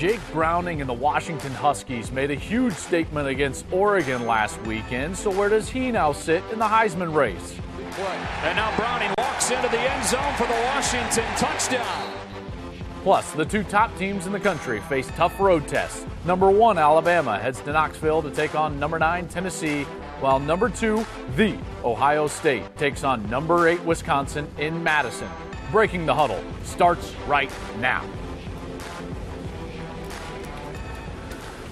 Jake Browning and the Washington Huskies made a huge statement against Oregon last weekend. So where does he now sit in the Heisman race? And now Browning walks into the end zone for the Washington touchdown. Plus, the two top teams in the country face tough road tests. Number one, Alabama heads to Knoxville to take on number nine, Tennessee, while number two, the Ohio State, takes on number eight, Wisconsin in Madison. Breaking the huddle starts right now.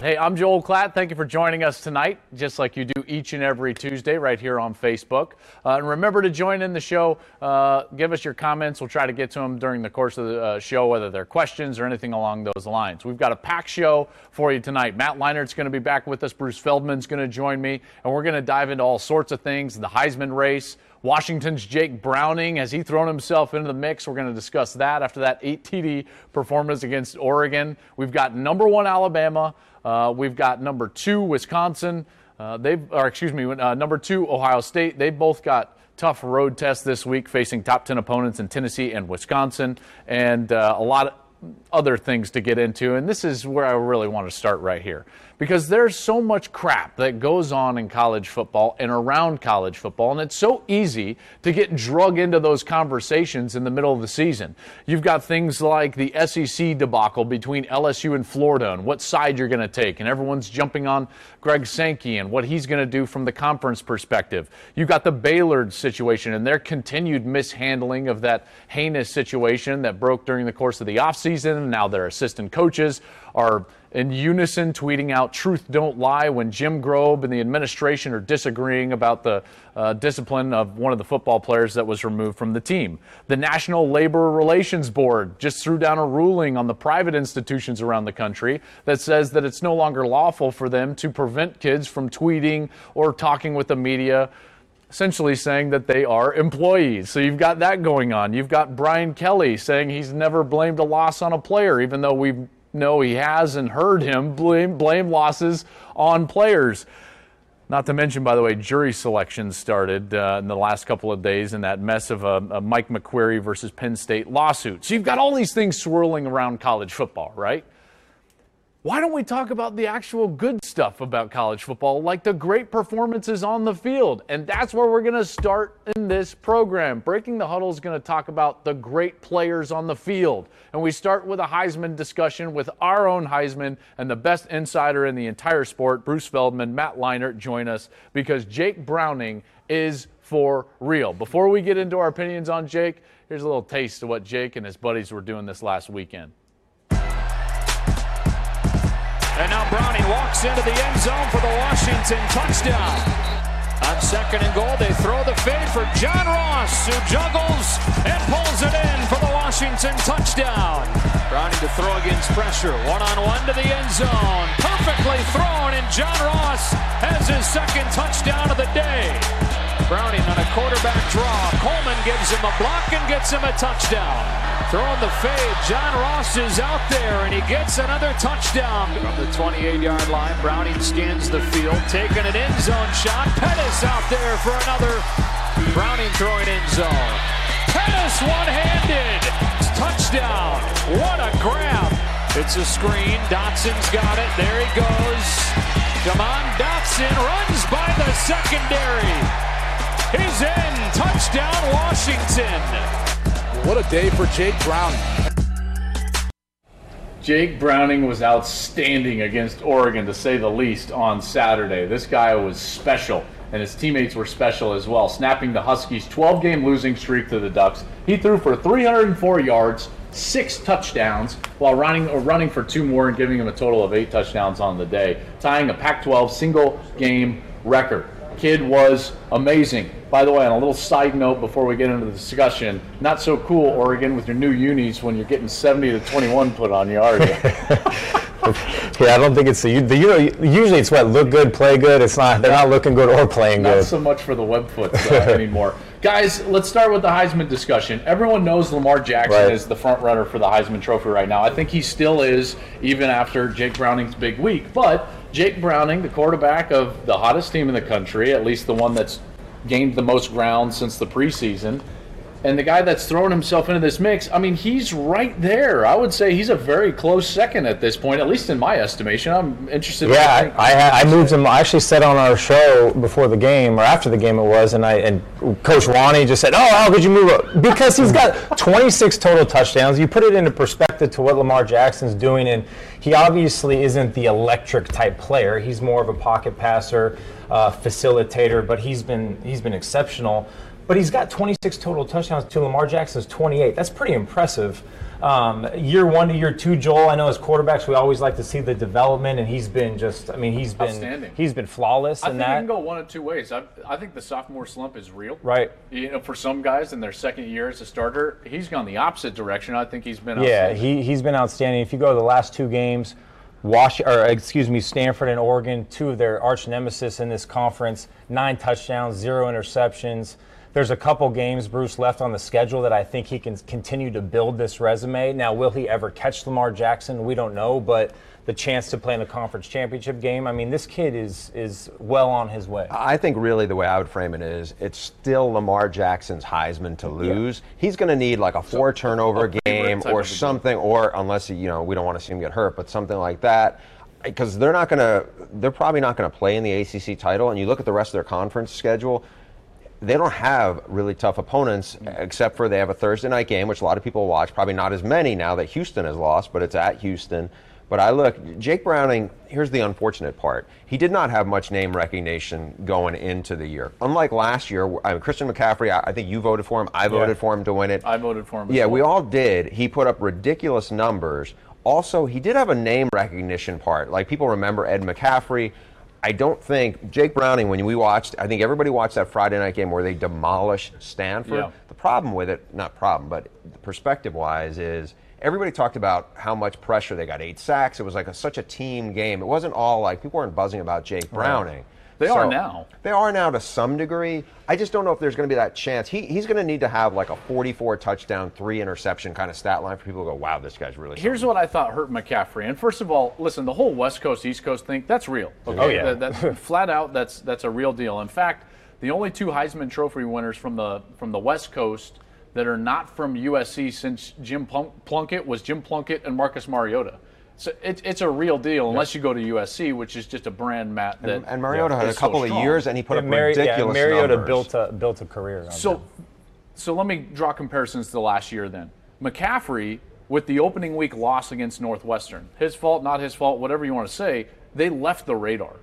Hey, I'm Joel Klatt. Thank you for joining us tonight, just like you do each and every Tuesday right here on Facebook. Uh, and remember to join in the show. Uh, give us your comments. We'll try to get to them during the course of the uh, show, whether they're questions or anything along those lines. We've got a packed show for you tonight. Matt Leinart's going to be back with us. Bruce Feldman's going to join me, and we're going to dive into all sorts of things the Heisman race. Washington's Jake Browning, has he thrown himself into the mix? We're going to discuss that after that 8 TD performance against Oregon. We've got number one Alabama. Uh, we've got number two, Wisconsin. Uh, they've, or excuse me, uh, number two, Ohio State. They both got tough road tests this week, facing top 10 opponents in Tennessee and Wisconsin, and uh, a lot of other things to get into. And this is where I really want to start right here because there's so much crap that goes on in college football and around college football, and it's so easy to get drug into those conversations in the middle of the season. You've got things like the SEC debacle between LSU and Florida and what side you're going to take, and everyone's jumping on Greg Sankey and what he's going to do from the conference perspective. You've got the Baylor situation and their continued mishandling of that heinous situation that broke during the course of the offseason, and now their assistant coaches are in unison tweeting out truth don't lie when Jim Grobe and the administration are disagreeing about the uh, discipline of one of the football players that was removed from the team. The National Labor Relations Board just threw down a ruling on the private institutions around the country that says that it's no longer lawful for them to prevent kids from tweeting or talking with the media essentially saying that they are employees. So you've got that going on. You've got Brian Kelly saying he's never blamed a loss on a player, even though we know he has and heard him blame, blame losses on players. Not to mention, by the way, jury selection started uh, in the last couple of days in that mess of a, a Mike McQueary versus Penn State lawsuit. So you've got all these things swirling around college football, right? Why don't we talk about the actual good stuff about college football, like the great performances on the field? And that's where we're going to start in this program. Breaking the Huddle is going to talk about the great players on the field. And we start with a Heisman discussion with our own Heisman and the best insider in the entire sport, Bruce Feldman, Matt Leinart, join us because Jake Browning is for real. Before we get into our opinions on Jake, here's a little taste of what Jake and his buddies were doing this last weekend. Walks into the end zone for the Washington touchdown. On second and goal, they throw the fade for John Ross, who juggles and pulls it in for the Washington touchdown. Browning to throw against pressure. One on one to the end zone. Perfectly thrown, and John Ross has his second touchdown of the day. Browning on a quarterback draw. Coleman gives him a block and gets him a touchdown. Throwing the fade. John Ross is out there and he gets another touchdown. From the 28-yard line, Browning scans the field, taking an end zone shot. Pettis out there for another. Browning throwing end zone. Pettis one-handed. Touchdown. What a grab. It's a screen. Dotson's got it. There he goes. Demon Dotson runs by the secondary. He's in. Touchdown, Washington. What a day for Jake Browning. Jake Browning was outstanding against Oregon, to say the least, on Saturday. This guy was special, and his teammates were special as well, snapping the Huskies' 12 game losing streak to the Ducks. He threw for 304 yards, six touchdowns, while running, or running for two more and giving him a total of eight touchdowns on the day, tying a Pac 12 single game record. Kid was amazing. By the way, on a little side note before we get into the discussion, not so cool, Oregon, with your new unis when you're getting 70 to 21 put on you, are you? yeah, I don't think it's the, the you know usually it's what look good, play good. It's not they're not looking good or playing not good. Not so much for the webfoot uh, anymore. Guys, let's start with the Heisman discussion. Everyone knows Lamar Jackson right. is the front runner for the Heisman Trophy right now. I think he still is, even after Jake Browning's big week. But Jake Browning, the quarterback of the hottest team in the country, at least the one that's gained the most ground since the preseason, and the guy that's thrown himself into this mix, I mean, he's right there. I would say he's a very close second at this point, at least in my estimation. I'm interested. Yeah, in I, I, I moved him. I actually said on our show before the game or after the game it was, and I and Coach Ronnie just said, "Oh, how could you move up?" Because he's got 26 total touchdowns. You put it into perspective to what Lamar Jackson's doing, and he obviously isn't the electric type player. He's more of a pocket passer, uh, facilitator, but he's been he's been exceptional but he's got 26 total touchdowns to Lamar Jackson's 28. That's pretty impressive. Um, year one to year two, Joel. I know as quarterbacks, we always like to see the development, and he's been just. I mean, he's been he's been flawless I in think that. it can go one of two ways. I, I think the sophomore slump is real. Right. You know, for some guys in their second year as a starter, he's gone the opposite direction. I think he's been. Yeah, outstanding. he he's been outstanding. If you go to the last two games, Wash or excuse me, Stanford and Oregon, two of their arch nemesis in this conference, nine touchdowns, zero interceptions. There's a couple games Bruce left on the schedule that I think he can continue to build this resume. Now, will he ever catch Lamar Jackson? We don't know, but the chance to play in the conference championship game. I mean, this kid is is well on his way. I think really the way I would frame it is it's still Lamar Jackson's Heisman to lose. He's going to need like a four turnover a game or a game. something, or unless you know we don't want to see him get hurt, but something like that. Because they're not going to, they're probably not going to play in the ACC title. And you look at the rest of their conference schedule, they don't have really tough opponents except for they have a Thursday night game, which a lot of people watch. Probably not as many now that Houston has lost, but it's at Houston. But I look, Jake Browning, here's the unfortunate part. He did not have much name recognition going into the year. Unlike last year, I mean, Christian McCaffrey, I, I think you voted for him. I voted for him to win it. I voted for him. as Yeah, we all did. He put up ridiculous numbers. Also, he did have a name recognition part. Like people remember Ed McCaffrey. I don't think Jake Browning. When we watched, I think everybody watched that Friday night game where they demolished Stanford. Yeah. The problem with it, not problem, but perspective-wise, is everybody talked about how much pressure they got. Eight sacks. It was like a, such a team game. It wasn't all like people weren't buzzing about Jake Browning. They are now. They are now to some degree. I just don't know if there's going to be that chance. He, he's going to need to have like a 44 touchdown, three interception kind of stat line for people to go, wow, this guy's really. Here's what I thought hurt McCaffrey. And first of all, listen, the whole West Coast East Coast thing, that's real. Oh, okay? Oh, yeah. That, that's flat out that's that's a real deal. In fact, the only two Heisman Trophy winners from the from the West Coast that are not from USC since Jim Plunk- Plunkett was Jim Plunkett and Marcus Mariota. So it, it's a real deal unless you go to USC, which is just a brand mat that And, and Mariota had a is so couple of years, and he put Yeah, up Mari- yeah, ridiculous Mariota numbers. built a built a career. On So, that. so let me draw comparisons to the last year then. McCaffrey, with the opening week loss against Northwestern, his fault, not his fault, whatever you want to say, they left the radar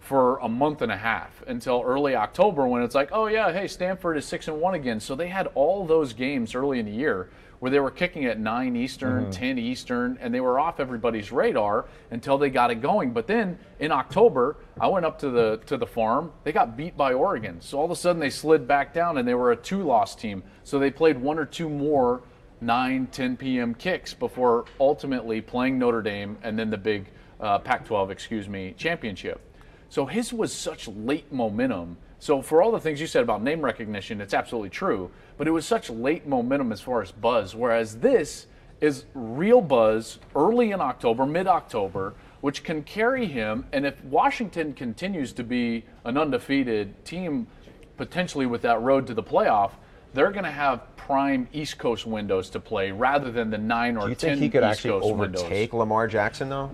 for a month and a half until early October when it's like, oh yeah, hey, Stanford is six and one again. So they had all those games early in the year where they were kicking at nine Eastern, ten Eastern, and they were off everybody's radar until they got it going. But then in October, I went up to the to the farm. They got beat by Oregon, so all of a sudden they slid back down, and they were a two-loss team. So they played one or two more 9, 10 p.m. kicks before ultimately playing Notre Dame and then the big uh, Pac-12, excuse me, championship. So his was such late momentum. So for all the things you said about name recognition, it's absolutely true. But it was such late momentum as far as buzz. Whereas this is real buzz early in October, mid-October, which can carry him. And if Washington continues to be an undefeated team, potentially with that road to the playoff, they're going to have prime East Coast windows to play rather than the nine or ten. Do you think he could East actually Coast windows. overtake Lamar Jackson though?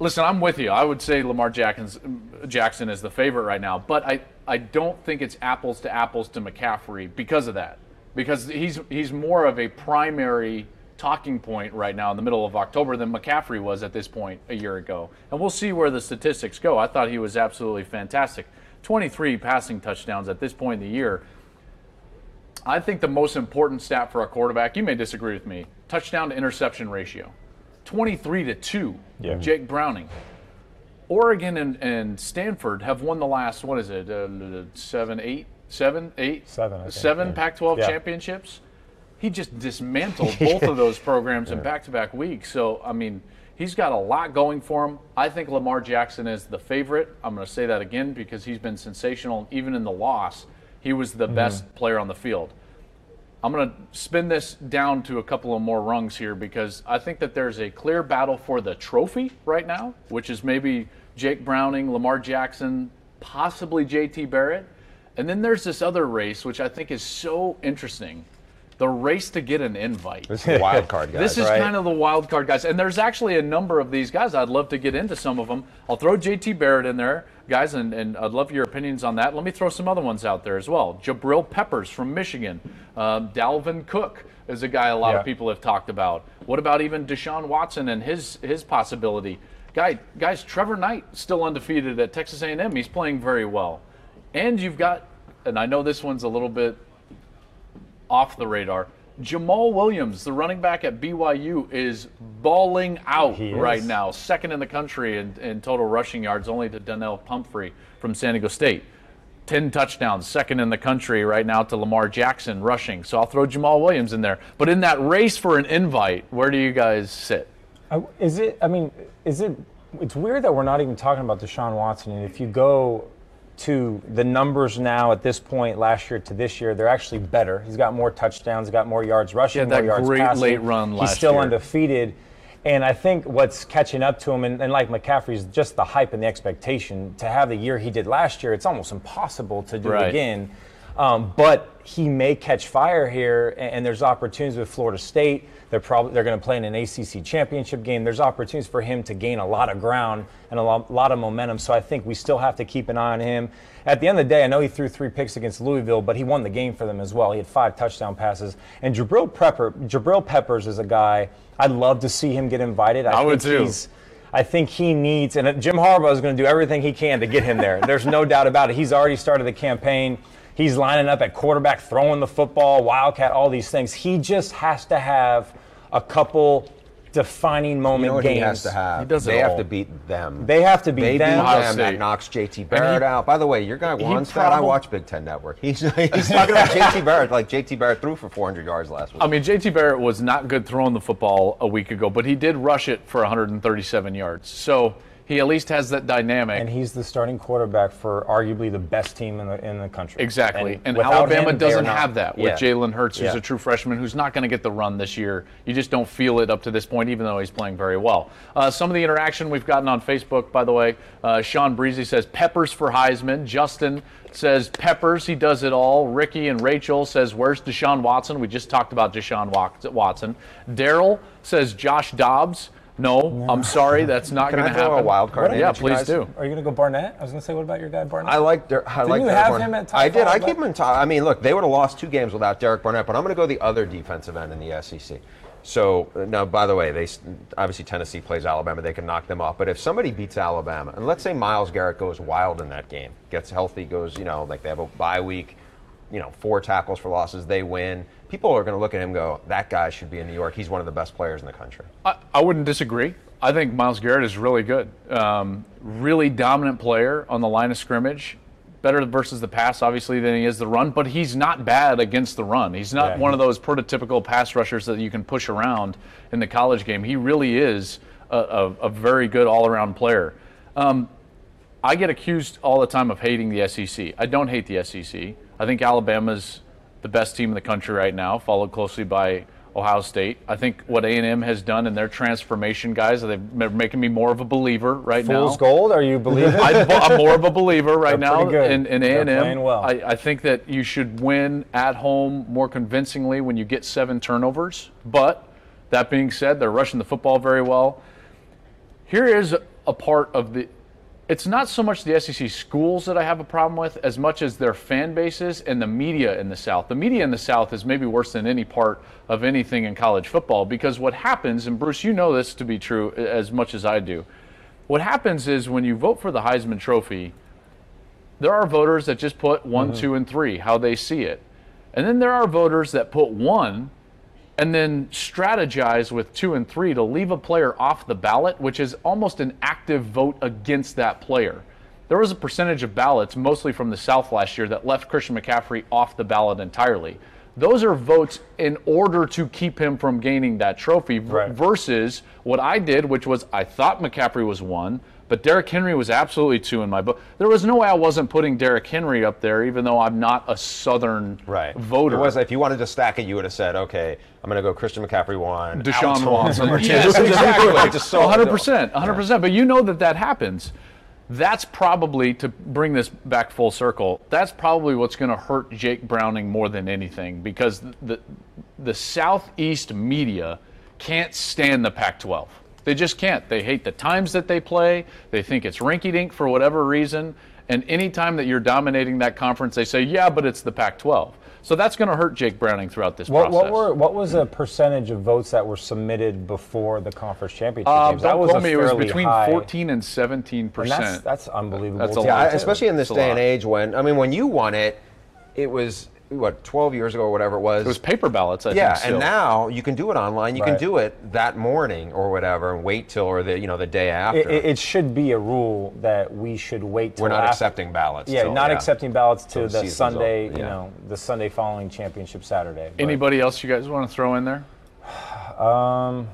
Listen, I'm with you. I would say Lamar Jackson is the favorite right now, but I, I don't think it's apples to apples to McCaffrey because of that. Because he's he's more of a primary talking point right now in the middle of October than McCaffrey was at this point a year ago. And we'll see where the statistics go. I thought he was absolutely fantastic. 23 passing touchdowns at this point in the year. I think the most important stat for a quarterback, you may disagree with me, touchdown to interception ratio. 23 to 2. Yeah. Jake Browning. Oregon and, and Stanford have won the last, what is it, uh, seven, eight, seven, eight, Seven, I think, seven yeah. Pac-12 Yeah. championships. He just dismantled both of those programs in back-to-back weeks. So, I mean, he's got a lot going for him. I think Lamar Jackson is the favorite. I'm going to say that again because he's been sensational. Even in the loss, he was Mm-hmm. the best player on the field. I'm going to spin this down to a couple of more rungs here because I think that there's a clear battle for the trophy right now, which is maybe Jake Browning, Lamar Jackson, possibly JT Barrett. And then there's this other race, which I think is so interesting. the race to get an invite. This is the wild card guys. This is right? kind of the wild card guys, and there's actually a number of these guys. I'd love to get into some of them. I'll throw JT Barrett in there, guys, and, and I'd love your opinions on that. Let me throw some other ones out there as well. Jabril Peppers from Michigan, um, Dalvin Cook is a guy a lot Yeah. of people have talked about. What about even Deshaun Watson and his his possibility? Guy, guys, Trevor Knight still undefeated at Texas A&M. He's playing very well, and you've got, and I know this one's a little bit off the radar. Jamaal Williams, the running back at BYU, is balling out He is. right now, second in the country in, in total rushing yards, only to Donnel Pumphrey from San Diego State. 10 touchdowns, second in the country right now to Lamar Jackson rushing. So I'll throw Jamaal Williams in there. But in that race for an invite, where do you guys sit? Uh, Is it? I mean, is it? It's weird that we're not even talking about Deshaun Watson. And if you go to the numbers now at this point, last year to this year, they're actually better. He's got more touchdowns, got more yards rushing, He had more that yards great passing. late run He's still year. undefeated. And I think what's catching up to him, and, and like McCaffrey's, just the hype and the expectation to have the year he did last year. It's almost impossible to do Right. it again. Um, but he may catch fire here, and, and there's opportunities with Florida State. They're probably they're going to play in an ACC championship game. There's opportunities for him to gain a lot of ground and a lot, lot of momentum. So I think we still have to keep an eye on him. At the end of the day, I know he threw three picks against Louisville, but he won the game for them as well. He had five touchdown passes. And Jabril Prepper, Jabril Peppers is a guy I'd love to see him get invited. I would too. I think he needs, and Jim Harbaugh is going to do everything he can to get him there. There's no doubt about it. He's already started the campaign. He's lining up at quarterback, throwing the football, wildcat, all these things. He just has to have a couple defining moment You know what games. he has to have? He does it they have all. to beat them. They have to beat they them. beat them. That knocks JT Barrett out. By the way, your guy Wonstead, I watch Big Ten Network. He's, he's talking about JT Barrett like JT Barrett threw for 400 yards last week. I mean, JT Barrett was not good throwing the football a week ago, but he did rush it for 137 yards. So he at least has that dynamic. and he's the starting quarterback for arguably the best team in the in the country. Exactly. And, without Alabama him, doesn't not. have that with Yeah. Jalen Hurts, who's Yeah. a true freshman who's not going to get the run this year. You just don't feel it up to this point, even though he's playing very well. Uh, some of the interaction we've gotten on Facebook, by the way, uh, Sean Breezy says Peppers for Heisman. Justin says Peppers, he does it all. Ricky and Rachel says, Where's Deshaun Watson? We just talked about Deshaun Watson. Daryl says Josh Dobbs. No, I'm sorry, that's not Can going I to throw a happen. wild card in Yeah, please guys? do. Are you going to go Barnett? I was going to say, what about your guy Barnett? I like Der- I like you Derek have Barnett. him at top I did. I keep him in top. I mean, look, they would have lost two games without Derek Barnett, but I'm going to go the other defensive end in the SEC. So now, by the way, they obviously Tennessee plays Alabama. They can knock them off. But if somebody beats Alabama, and let's say Myles Garrett goes wild in that game, gets healthy, goes, you know, like they have a bye week, you know, four tackles for losses, they win. People are going to look at him and go, that guy should be in New York. He's one of the best players in the country. I, I wouldn't disagree. I think Myles Garrett is really good. Um, really dominant player on the line of scrimmage. Better versus the pass, obviously, than he is the run, but he's not bad against the run. He's not Yeah. one of those prototypical pass rushers that you can push around in the college game. He really is a, a, a very good all around player. Um, I get accused all the time of hating the SEC. I don't hate the SEC. I think Alabama's the best team in the country right now, followed closely by Ohio State. I think what A&M has done in their transformation, guys, they're making me more of a believer right now. Fool's gold? Are you believing? I'm more of a believer right now good. in, in A&M. playing well. I, I think that you should win at home more convincingly when you get seven turnovers. But that being said, they're rushing the football very well. Here is a part of the. It's not so much the SEC schools that I have a problem with as much as their fan bases and the media in the South. The media in the South is maybe worse than any part of anything in college football because what happens, and Bruce, you know this to be true as much as I do. What happens is when you vote for the Heisman Trophy, there are voters that just put one, mm-hmm. two, and three, how they see it. And then there are voters that put one and then strategize with two and three to leave a player off the ballot, which is almost an active vote against that player. There was a percentage of ballots, mostly from the South last year, that left Christian McCaffrey off the ballot entirely. Those are votes in order to keep him from gaining that trophy Right. versus what I did, which was I thought McCaffrey was one, but Derrick Henry was absolutely two in my book. There was no way I wasn't putting Derrick Henry up there, even though I'm not a Southern voter. It was if you wanted to stack it, you would have said, okay, I'm going to go Christian McCaffrey one, Deshaun Watson. Yes, exactly. just so 100%. 100%. But you know that that happens. That's probably to bring this back full circle. That's probably what's going to hurt Jake Browning more than anything because the the Southeast media can't stand the Pac-12. They just can't. They hate the times that they play. They think it's rinky-dink for whatever reason. And anytime that you're dominating that conference, they say, "Yeah, but it's the Pac-12." So that's going to hurt Jake Browning throughout this What, process. what were what was a percentage of votes that were submitted before the conference championship Um, games? That was quote a me. It was between high- 14 and 17 percent. that's that's unbelievable. That's a too. lot. Yeah, especially in this It's day and age when I mean when you won it, it was what 12 years ago or whatever it was. It was paper ballots, I yeah, think. still. and now you can do it online. You can do it that morning or whatever, and wait till or the you know the day after. It, it, it should be a rule that we should wait. Till We're not after- accepting ballots. Yeah, till- not accepting ballots to the the Sunday. over, You know, the Sunday following championship Saturday. But, Anybody else you guys want to throw in there? Um,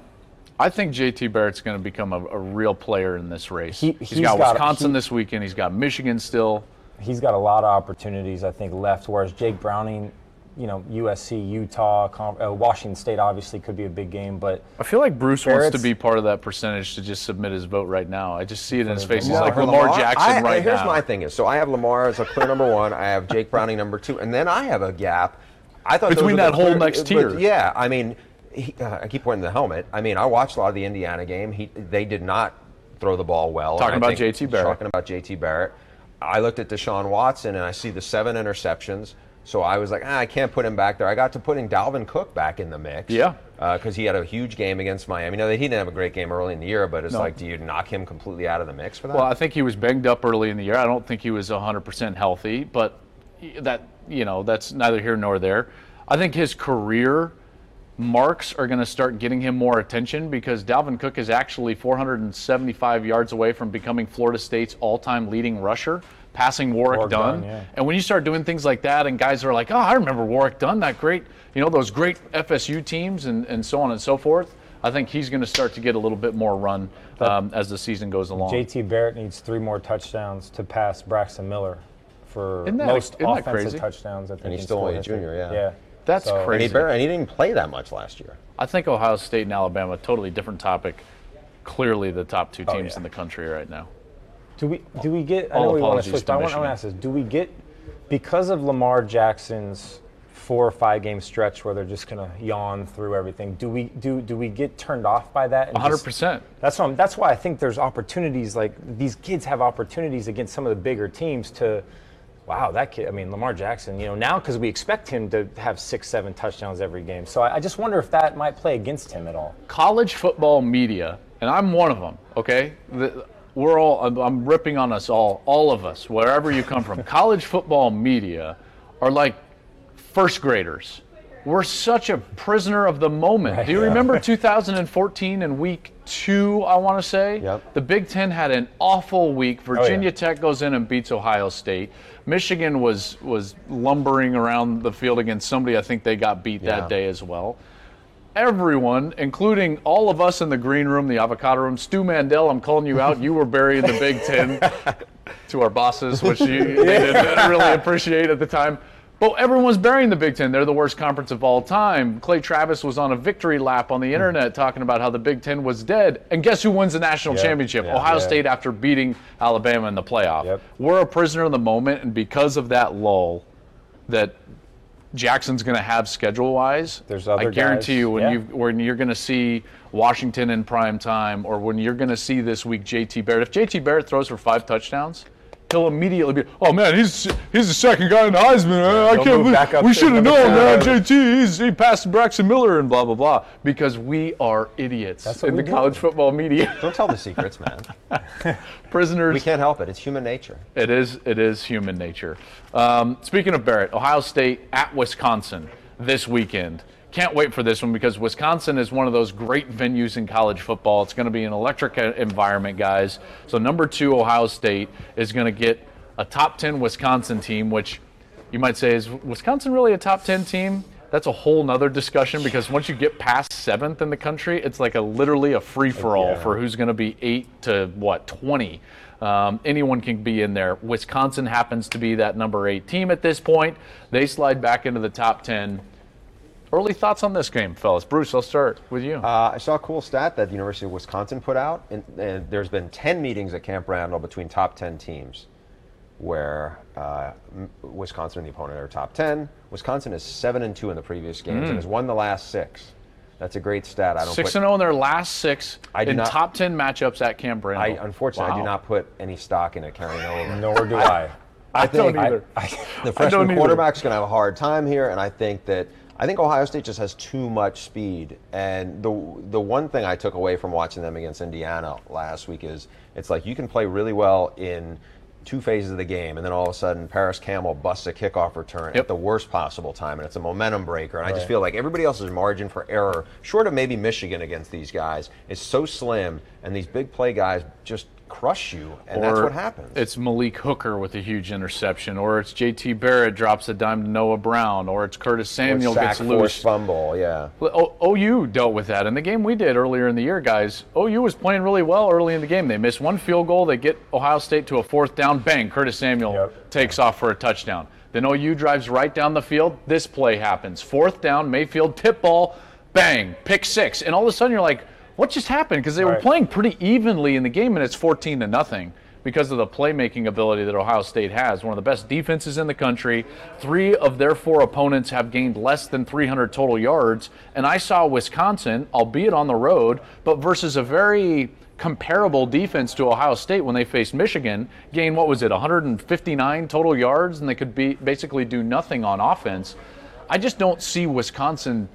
I think JT Barrett's going to become a, a real player in this race. He- has he's got, got- Wisconsin he- this weekend. He's got Michigan still. He's got a lot of opportunities, I think, left. Whereas Jake Browning, you know, USC, Utah, uh, Washington State obviously could be a big game, but I feel like Bruce wants to be part of that percentage to just submit his vote right now. I just see it in his face. He's No, like For Lamar, Jackson I- right here's now. Here's my thing is so I have Lamar as a clear number one. I have Jake Browning number two, and then I have a gap. I thought Between that whole clear- next but tier. Yeah, I mean, he, uh, I keep pointing the helmet. I mean, I watched a lot of the Indiana game. He, they did not throw the ball well. Talking about JT Barrett. Talking about JT Barrett. I looked at Deshaun Watson and I see the seven interceptions. So I was like, ah, I can't put him back there. I got to putting Dalvin Cook back in the mix. Yeah. Because he had a huge game against Miami. Now, that he didn't have a great game early in the year, but it's No. like, do you knock him completely out of the mix for that? Well, I think he was banged up early in the year. I don't think he was 100% healthy, but that you know that's neither here nor there. I think his career marks are going to start getting him more attention because Dalvin Cook is actually 475 yards away from becoming Florida State's all-time leading rusher, passing Warrick, Warrick Dunn. Dunn, yeah. And when you start doing things like that, and guys are like, "Oh, I remember Warrick Dunn, that great, you know, those great FSU teams, and, and so on and so forth." I think he's going to start to get a little bit more run um, as the season goes along. JT Barrett needs three more touchdowns to pass Braxton Miller for Isn't that- most isn't that offensive crazy? touchdowns. I think And he's in still school only a junior, yeah. Yeah, That's and, crazy. he barely, and he didn't play that much last year. I think Ohio State and Alabama, totally different topic. Clearly, the top two oh, teams yeah. in the country right now. Do we do we get? I All know we want to switch, to but I want to ask this: Do we get because of Lamar Jackson's four or five game stretch where they're just going to yawn through everything? Do we do do we get turned off by that? One hundred percent. That's what I'm, that's why I think there's opportunities like these kids have opportunities against some of the bigger teams to. Wow, that kid! I mean, Lamar Jackson. You know, now because we expect him to have six, seven touchdowns every game. So I, I just wonder if that might play against him at all. College football media, and I'm one of them. Okay, the, we're all. I'm, I'm ripping on us all, all of us, wherever you come from. College football media are like first graders. We're such a prisoner of the moment. Do you remember 2014 and week two, I want to say? Yep. The Big Ten had an awful week. Oh, Virginia yeah. Tech goes in and beats Ohio State. Michigan was was lumbering around the field against somebody. I think they got beat Yeah. that day as well. Everyone, including all of us in the green room, the avocado room, Stu Mandel, I'm calling you out. You were buried in the Big Ten to our bosses, which you, didn't really appreciate at the time. But everyone's burying the Big Ten. They're the worst conference of all time. Clay Travis was on a victory lap on the hmm. internet talking about how the Big Ten was dead. And guess who wins the national Yep. championship? Ohio. State after beating Alabama in the playoff. We're a prisoner of the moment, and because of that lull that Jackson's going to have schedule wise, There's I guarantee guys, you when yeah. you when you're going to see Washington in prime time, or when you're going to see this week JT Barrett. If JT Barrett throws for five touchdowns, he'll immediately be, oh man, he's he's the second guy in the Heisman. I he'll can't move back believe up we should have known, man. two. JT, he's, he passed Braxton Miller and blah blah blah because we are idiots That's in the do. college football media. Don't tell the secrets, man. Prisoners. We can't help it. It's human nature. It is. It is human nature. Um, speaking of Barrett, Ohio State at Wisconsin this weekend. Can't wait for this one because Wisconsin is one of those great venues in college football. It's going to be an electric environment, guys. So number two, Ohio State is going to get a top ten Wisconsin team, which you might say is Wisconsin really a top ten team? That's a whole nother discussion because once you get past seventh in the country, it's like a literally a free for all Yeah. for who's going to be eight to what twenty. Um, anyone can be in there. Wisconsin happens to be that number eight team at this point. They slide back into the top ten. Early thoughts on this game, fellas. Bruce, I'll start with you. Uh, I saw a cool stat that the University of Wisconsin put out, and, and there's been 10 meetings at Camp Randall between top 10 teams, where uh, Wisconsin and the opponent are top 10. Wisconsin is seven and two in the previous games and has won the last six. That's a great stat. I don't Six put, and zero in their last six I do in not- top ten matchups at Camp I Randall. unfortunately I do not put any stock in it carrying over. Nor do I. I don't think- either. the I don't freshman either. quarterback's going to have a hard time here, and I think that I think Ohio State just has too much speed. And the the one thing I took away from watching them against Indiana last week is it's like you can play really well in two phases of the game, and then all of a sudden Parris Campbell busts a kickoff return Yep. at the worst possible time, and it's a momentum breaker. And I just feel like everybody else's margin for error, short of maybe Michigan against these guys, is so slim, and these big play guys just crush you, and that's what happens. It's Malik Hooker with a huge interception, or it's JT Barrett drops a dime to Noah Brown, or it's Curtis Samuel gets force loose. fumble, yeah. O- OU dealt with that in the game we did earlier in the year, guys. OU was playing really well early in the game. They missed one field goal. They get Ohio State to a fourth down. Bang! Curtis Samuel Yep. takes off for a touchdown. Then OU drives right down the field. This play happens. Fourth down. Mayfield tip ball. Bang! Pick six. And all of a sudden you're like, what just happened? Because they were playing pretty evenly in the game, and it's 14 to nothing because of the playmaking ability that Ohio State has. One of the best defenses in the country. Three of their four opponents have gained less than 300 total yards. And I saw Wisconsin, albeit on the road, but versus a very comparable defense to Ohio State when they faced Michigan, gain what was it, 159 total yards, and they could be basically do nothing on offense. I just don't see Wisconsin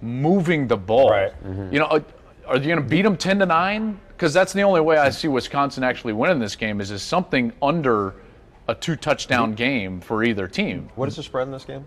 moving the ball. Right. You know, uh, are you going to beat them 10 to 9? Because that's the only way I see Wisconsin actually winning this game is is something under a two touchdown game for either team. What is the spread in this game?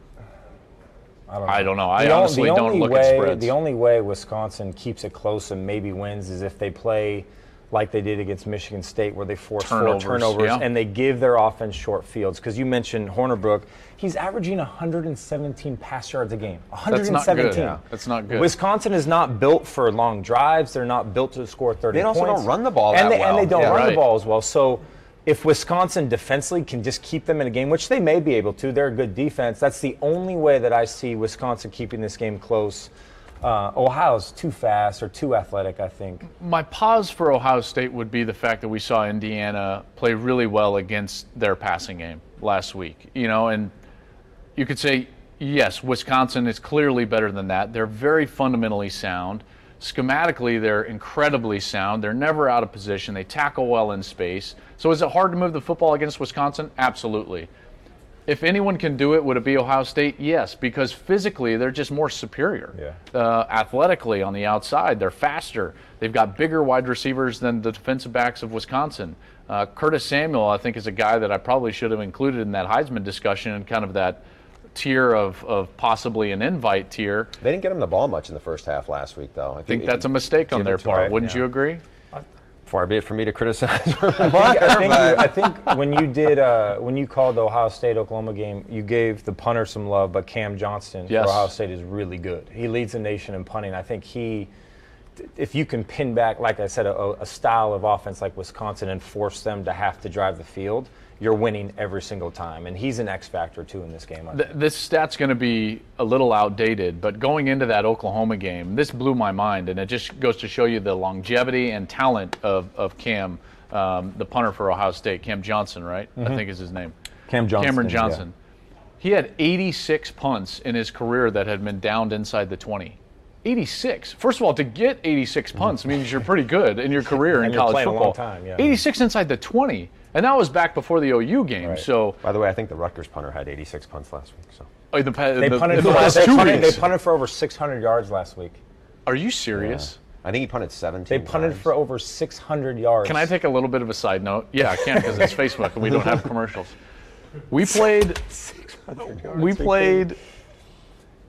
I don't know. I The on- honestly the don't only look way, at spreads. The only way Wisconsin keeps it close and maybe wins is if they play like they did against Michigan State, where they force Turnovers, four turnovers yeah. and they give their offense short fields. Because you mentioned Hornibrook, he's averaging 117 pass yards a game. 117. That's 117. not good. Yeah, that's not good. Wisconsin is not built for long drives. They're not built to score 30 They also points. don't run the ball and that they, well. And they don't Yeah. run Right. the ball as well. So if Wisconsin defensively can just keep them in a game, which they may be able to, they're a good defense. That's the only way that I see Wisconsin keeping this game close. Uh, Ohio's too fast or too athletic, I think. My pause for Ohio State would be the fact that we saw Indiana play really well against their passing game last week. You know, and you could say, yes, Wisconsin is clearly better than that. They're very fundamentally sound. Schematically, they're incredibly sound. They're never out of position. They tackle well in space. So is it hard to move the football against Wisconsin? Absolutely. If anyone can do it, would it be Ohio State? Yes, because physically they're just more superior. Yeah. Uh, athletically on the outside, they're faster. They've got bigger wide receivers than the defensive backs of Wisconsin. Uh, Curtis Samuel, I think, is a guy that I probably should have included in that Heisman discussion and kind of that tier of, of possibly an invite tier. They didn't get him the ball much in the first half last week, though. I think that's a mistake on their part. him, Wouldn't yeah. you agree? Far be it for me to criticize. I think, you, I think when you did uh, when you called the Ohio State Oklahoma game, you gave the punter some love, but Cam Johnston Yes. for Ohio State is really good. He leads the nation in punting. I think he, if you can pin back, like I said, a, a style of offense like Wisconsin and force them to have to drive the field, you're winning every single time. And he's an X factor too in this game. Th- this stat's going to be a little outdated, but going into that Oklahoma game, this blew my mind, and it just goes to show you the longevity and talent of, of Cam, um, the punter for Ohio State, Cam Johnson, right? I think is his name. Cam Johnston, Cameron yeah. Johnson. He had 86 punts in his career that had been downed inside the 20. 86. First of all, to get 86 punts means you're pretty good in your career in college football. long time, yeah. 86 inside the 20. And that was back before the OU game. Right. So By the way, I think the Rutgers punter had 86 punts last week. So oh, the, They the, punted, the for, last they, two punted, they punted for over 600 yards last week. Are you serious? I think he punted 17. They punted times. for over 600 yards. Can I take a little bit of a side note? Yeah, I can because it's Facebook and we don't have commercials. We played. We played.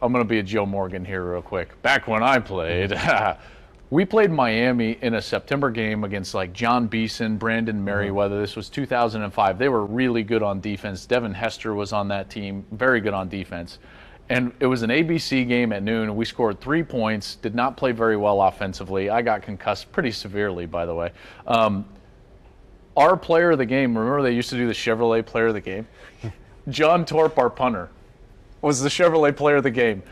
I'm going to be a Joe Morgan here real quick. Back when I played, we played Miami in a September game against like Jon Beason, Brandon Meriweather. This was 2005. They were really good on defense. Devin Hester was on that team, very good on defense. And it was an ABC game at noon. We scored three points, did not play very well offensively. I got concussed pretty severely, by the way. Um, our player of the game, remember they used to do the Chevrolet player of the game? John Torp, our punter, was the Chevrolet player of the game.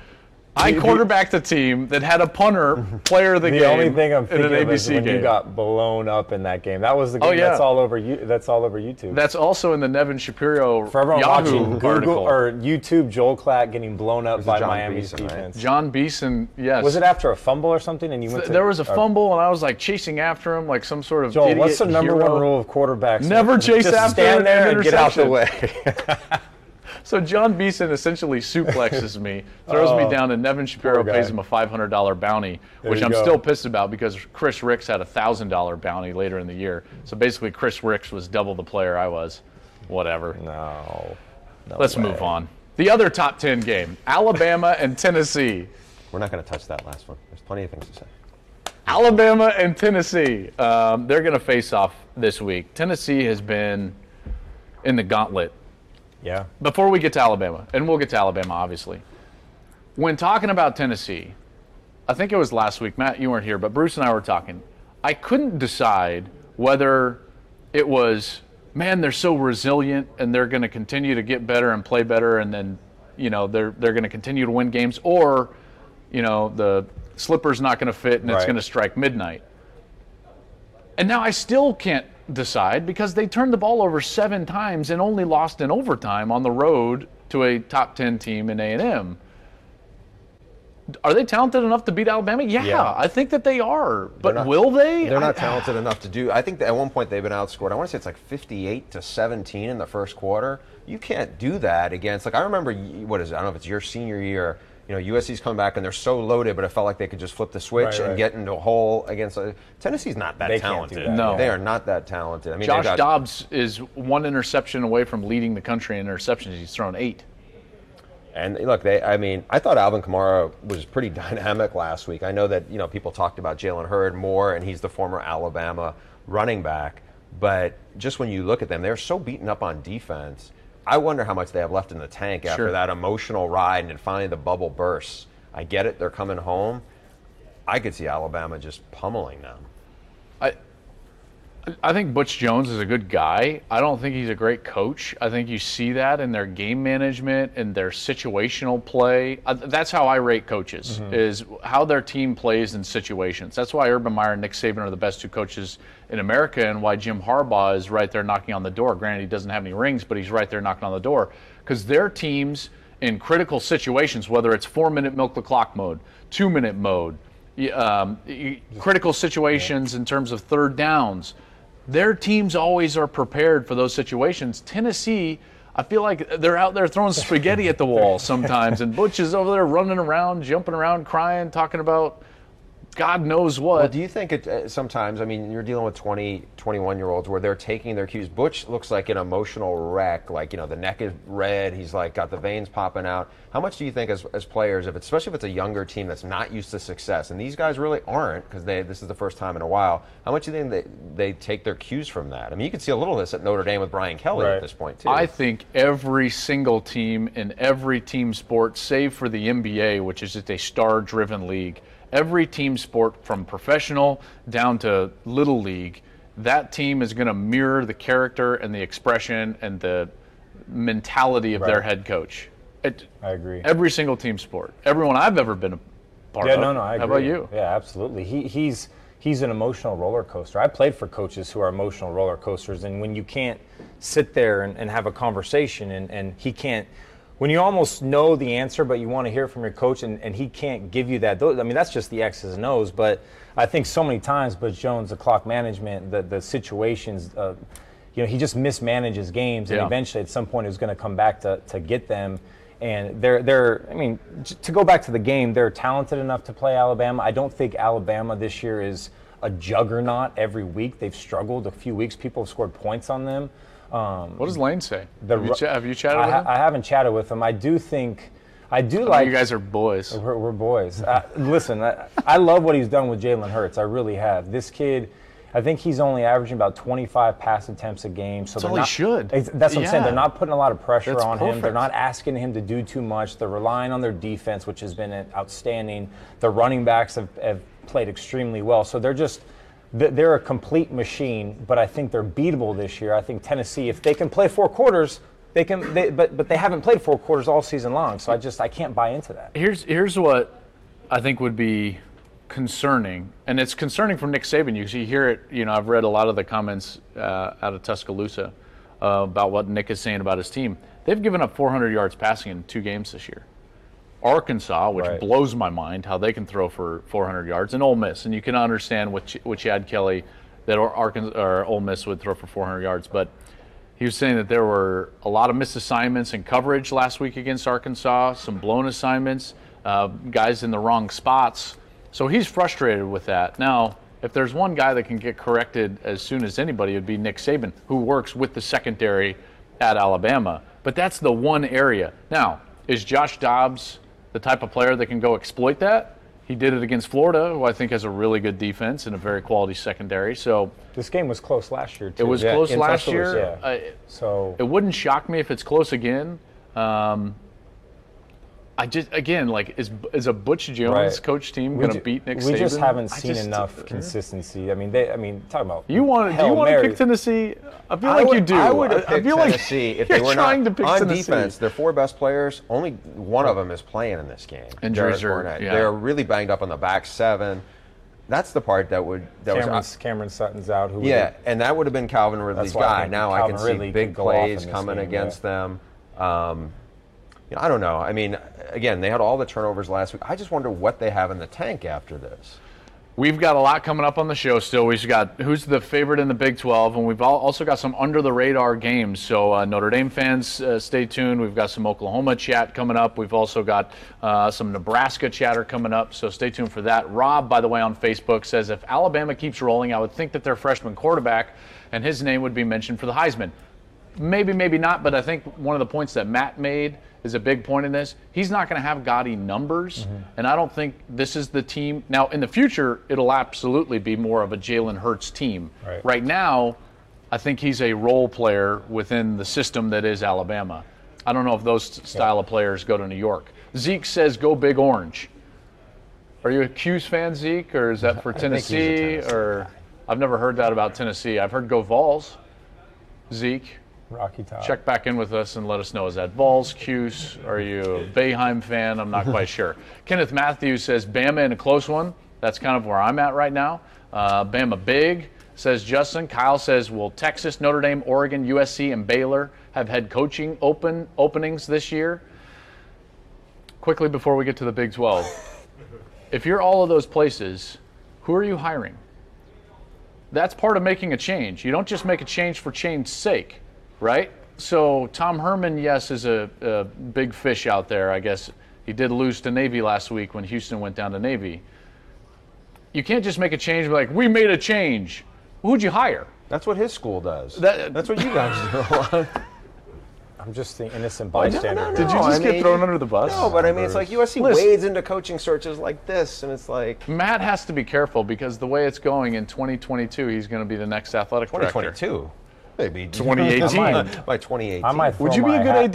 I quarterbacked a team that had a punter player of the, The game. The only thing I'm thinking of is when game. you got blown up in that game. That was the oh, game Oh, yeah. that's all over you. That's all over YouTube. That's also in the Nevin Shapiro For everyone Yahoo watching Google article. or YouTube, Joel Klatt getting blown up by John Miami's Beeson, right? defense. Jon Beason, yes. Was it after a fumble or something? And you went to there was a or- fumble, and I was like chasing after him like some sort of Joel, idiot what's the number hero. one rule of quarterbacks? Never chase Just after stand an there and get out the way. So Jon Beason essentially suplexes me, throws me Oh, down, and Nevin Shapiro pays him a $500 bounty, There which I'm go. still pissed about because Chris Ricks had a $1,000 bounty later in the year. So basically, Chris Ricks was double the player I was. Whatever. no. no Let's way. move on. The other top 10 game Alabama and Tennessee. We're not going to touch that last one. There's plenty of things to say. Alabama and Tennessee. Um, they're going to face off this week. Tennessee has been in the gauntlet Yeah. before we get to Alabama, and we'll get to Alabama, obviously. When talking about Tennessee, I think it was last week, Matt, you weren't here, but Bruce and I were talking. I couldn't decide whether it was, man, they're so resilient and they're going to continue to get better and play better, and then, you know, they're they're going to continue to win games, or, you know, the slipper's not going to fit and it's going to strike midnight. And now I still can't decide because they turned the ball over seven times and only lost in overtime on the road to a top 10 team in A&M. Are they talented enough to beat Alabama? Yeah, Yeah. I think that they are. But not- will they? They're not I- talented enough to do. I think that at one point they've been outscored. I want to say it's like 58 to 17 in the first quarter. You can't do that against. Like I remember, what is it? I don't know if it's your senior year. You know, USC's come back and they're so loaded, but it felt like they could just flip the switch Right, and right. get into a hole against. A, Tennessee's not that They can't do talented. that, No. they are not that talented. I mean, Josh got, Dobbs is one interception away from leading the country in interceptions. He's thrown eight. And look, they. I mean, I thought Alvin Kamara was pretty dynamic last week. I know that you know people talked about Jalen Hurd more, and he's the former Alabama running back. But just when you look at them, they're so beaten up on defense. I wonder how much they have left in the tank after Sure. that emotional ride, and then finally the bubble bursts. I get it; they're coming home. I could see Alabama just pummeling them. I, think Butch Jones is a good guy. I don't think he's a great coach. I think you see that in their game management and their situational play. That's how I rate coaches: is how their team plays in situations. That's why Urban Meyer and Nick Saban are the best two coaches in America, and why Jim Harbaugh is right there knocking on the door. Granted, he doesn't have any rings, but he's right there knocking on the door because their teams in critical situations, whether it's four-minute milk the clock mode, two-minute mode, um, critical situations in terms of third downs. Their teams always are prepared for those situations. Tennessee, I feel like they're out there throwing spaghetti at the wall sometimes, and Butch is over there running around, jumping around, crying, talking about God knows what. Well, do you think it uh, sometimes? I mean, you're dealing with 20, 21 year olds where they're taking their cues. Butch looks like an emotional wreck. Like you know, the neck is red. He's like got the veins popping out. How much do you think, as, as players, if it's, especially if it's a younger team that's not used to success, and these guys really aren't because they this is the first time in a while. How much do you think they they take their cues from that? I mean, you can see a little of this at Notre Dame with Brian Kelly Right. at this point too. I think every single team in every team sport, save for the NBA, which is just a star driven league, every team sport from professional down to little league, that team is going to mirror the character and the expression and the mentality of their head coach. It, I agree. every single team sport, everyone I've ever been a part Yeah, of. Yeah, no, no, I agree. How about you? Yeah, absolutely. He, he's he's an emotional roller coaster. I played for coaches who are emotional roller coasters, and when you can't sit there and, and have a conversation, and, and he can't, when you almost know the answer, but you want to hear from your coach, and, and he can't give you that. those- I mean, that's just the X's and O's. But I think so many times, but Jones, the clock management, the the situations. Uh, you know, he just mismanages games, and Yeah. eventually, at some point, he's going to come back to, to get them. And they're they're I mean to go back to the game, they're talented enough to play Alabama. I don't think Alabama this year is a juggernaut every week. They've struggled a few weeks. People have scored points on them. Um, What does Lane say? the have, you cha- have you chatted I, with him? I haven't chatted with him. I do think I do I like you guys are boys. we're, we're boys. Uh, listen, I, I love what he's done with Jalen Hurts. I really have. This kid, I think he's only averaging about 25 pass attempts a game. So That's all he should. That's what I'm saying. They're not putting a lot of pressure That's on him. They're not asking him to do too much. They're relying on their defense, which has been outstanding. The running backs have, have played extremely well. So they're just. Th- They're a complete machine, but I think they're beatable this year. I think Tennessee, if they can play four quarters, They can, they, but but they haven't played four quarters all season long. So I just I can't buy into that. Here's here's what I think would be concerning, and it's concerning from Nick Saban. You see, hear it. You know, I've read a lot of the comments uh, out of Tuscaloosa uh, about what Nick is saying about his team. They've given up 400 yards passing in two games this year. Arkansas, which Right. blows my mind how they can throw for 400 yards, and Ole Miss, and you can understand Ch- what Chad Kelly that Ar- Arkansas or Ole Miss would throw for 400 yards, but he was saying that there were a lot of missed assignments and coverage last week against Arkansas, some blown assignments, uh, guys in the wrong spots. So he's frustrated with that. Now, if there's one guy that can get corrected as soon as anybody, it would be Nick Saban, who works with the secondary at Alabama. But that's the one area. Now, is Josh Dobbs the type of player that can go exploit that? He did it against Florida, who I think has a really good defense and a very quality secondary. So This game was close last year too. it was Yeah, close last Tuscaloosa, year. Yeah. I- so it wouldn't shock me if it's close again. Um, I just again like is is a Butch Jones Right. coach team we going to ju- beat Nick we Saban? just haven't I seen just- enough consistency. I mean, they. I mean, talk about You want? Do you want to Mary. pick Tennessee? I feel I like would, you do. I would have I picked feel like Tennessee if you're they were trying not to pick on Tennessee. defense. Their four best players, only one of them is playing in this game. Injuries Derek are- yeah. They're really banged up on the back seven. That's the part that would that Cameron, was Cameron Sutton's out. Who yeah, and that would have been Calvin Ridley's That's why I guy. think Now I Calvin can see big could go off plays coming game, against yeah. them. Um, you know, I don't know. I mean, again, they had all the turnovers last week. I just wonder what they have in the tank after this. We've got a lot coming up on the show still. We've got who's the favorite in the Big 12, and we've also got some under the radar games. So, uh, Notre Dame fans, uh, stay tuned. We've got some Oklahoma chat coming up. We've also got uh, some Nebraska chatter coming up. So, stay tuned for that. Rob, by the way, on Facebook says if Alabama keeps rolling, I would think that their freshman quarterback and his name would be mentioned for the Heisman. Maybe, maybe not, but I think one of the points that Matt made is a big point in this. He's not going to have gaudy numbers, Mm-hmm. and I don't think this is the team. Now, in the future, it'll absolutely be more of a Jalen Hurts team. Right. now, I think he's a role player within the system that is Alabama. I don't know if those style of players go to New York. Zeke says, "Go Big Orange." Are you a Cuse fan, Zeke, or is that for think he's a Tennessee? Tennessee or I've never heard that about Tennessee. I've heard "Go Vols." Zeke. Rocky Top. Check back in with us and let us know. Is that Vols, Cuse? Are you a Boeheim fan? I'm not quite sure. Kenneth Matthews says Bama in a close one. That's kind of where I'm at right now. Uh, Bama big, says Justin. Kyle says, will Texas, Notre Dame, Oregon, USC, and Baylor have head coaching open openings this year? Quickly before we get to the Big 12, if you're all of those places, who are you hiring? That's part of making a change. You don't just make a change for change's sake, right? So Tom Herman, yes, is a, a big fish out there. I guess he did lose to Navy last week when Houston went down to Navy. You can't just make a change and be like, we made a change. Who'd you hire? That's what his school does. That- That's what you guys do. I'm just the innocent oh, no, bystander. no. Did you just I get mean- thrown under the bus? no, but I mean, it's like USC Listen. wades into coaching searches like this, and it's like Matt has to be careful because the way it's going in 2022, he's going to be the next athletic director. 2022. Maybe 2018. by 2018. I might. Would throw you be my a good hat-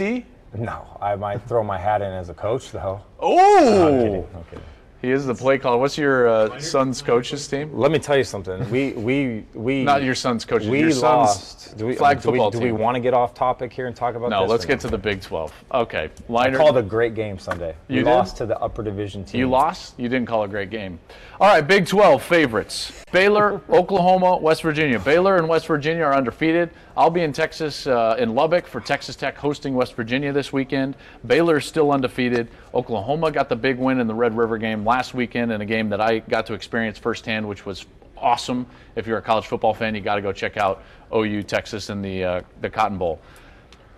AD? No, I might throw my hat in as a coach though. Oh, I'm kidding. I'm kidding. He is the play caller. What's your uh, son's coach's team? Let me tell you something. We we we Not your son's coaches. we your son's lost. Do we, flag do we, football do team. we want to get off topic here and talk about No, let's get to the Big 12. Okay, I Leinart. called a great game Sunday. You we lost to the upper division team. You lost. You didn't call a great game. All right, Big 12 favorites: Baylor, Oklahoma, West Virginia. Baylor and West Virginia are undefeated. I'll be in Texas, uh, in Lubbock, for Texas Tech hosting West Virginia this weekend. Baylor's still undefeated. Oklahoma got the big win in the Red River game last weekend in a game that I got to experience firsthand, which was awesome. If you're a college football fan, you got to go check out OU Texas in the uh, the Cotton Bowl.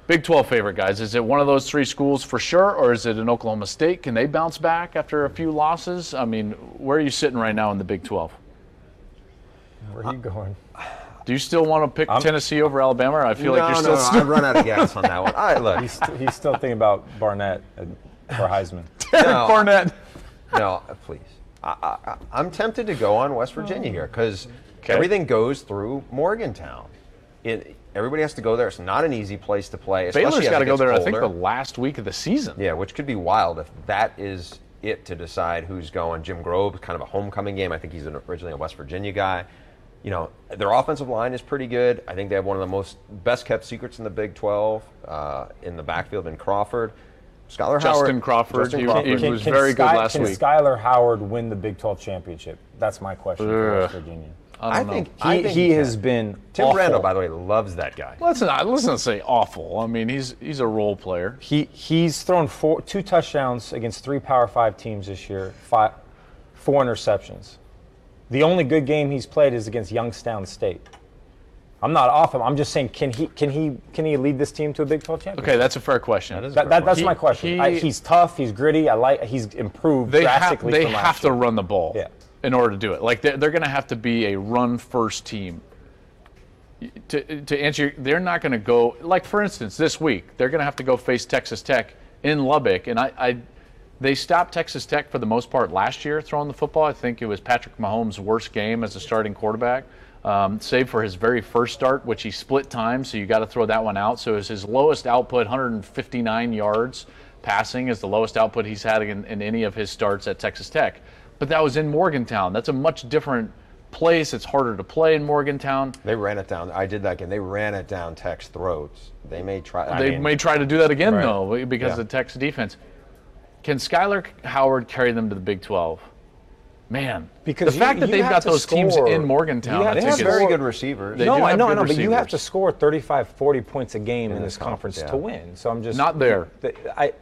Big 12 favorite, guys. Is it one of those three schools for sure, or is it an Oklahoma State? Can they bounce back after a few losses? I mean, where are you sitting right now in the Big 12? Where are you going? Do you still want to pick I'm- Tennessee over Alabama? I feel like you're no, still. no, I've run out of gas on that one. All right, look. He's, he's still thinking about Barnett and- for Heisman. No, Barnett. no, uh, please. I, I, I- I'm tempted to go on West Virginia here because Okay. everything goes through Morgantown. It, everybody has to go there. It's not an easy place to play. especially Baylor's as got to go gets there. I think the last week of the season. Yeah, which could be wild if that is it to decide who's going. Jim Grobe, kind of a homecoming game. I think he's an, originally a West Virginia guy. You know, their offensive line is pretty good. I think they have one of the most best kept secrets in the Big 12 uh, in the backfield in Crawford. Skylar Justin Howard, Crawford, Justin he- Crawford. he was very good last can week. Skylar Howard win the Big 12 championship? That's my question for West Virginia. I I don't know. think He, I think he can. has been Tim awful. Brando, by the way, loves that guy. Let's not let's not say awful. I mean, he's he's a role player. He he's thrown four, two touchdowns against three Power Five teams this year. Five, four interceptions. The only good game he's played is against Youngstown State. I'm not off him. I'm just saying, can he can he can he lead this team to a Big 12 championship? Okay, that's a fair question. That is- That, that, that's He- my question. he- I, he's tough. He's gritty. I like. He's improved they have, drastically. they from last have to year. run the ball Yeah. in order to do it. Like they're, they're going to have to be a run first team. To, to answer, they're not going to go like for instance this week they're going to have to go face Texas Tech in Lubbock, and I, I they stopped Texas Tech for the most part last year throwing the football. I think it was Patrick Mahomes' worst game as a starting quarterback. Um, save for his very first start, which he split time, so you got to throw that one out. So it was his lowest output, 159 yards passing, is the lowest output he's had in, in any of his starts at Texas Tech. But that was in Morgantown. That's a much different place. It's harder to play in Morgantown. They ran it down. I did that game. They ran it down Tech's throats. They may try. I They mean, may try to do that again, Right. though, because Yeah. of Tech's defense. Can Skylar Howard carry them to the Big 12? Man, Because the you- fact that they've got those teams in Morgantown, have They have very good receivers. They no, I know, I know, but you have to score 35, 40 points a game in, this this conference conference, to win. So I'm just Not there. I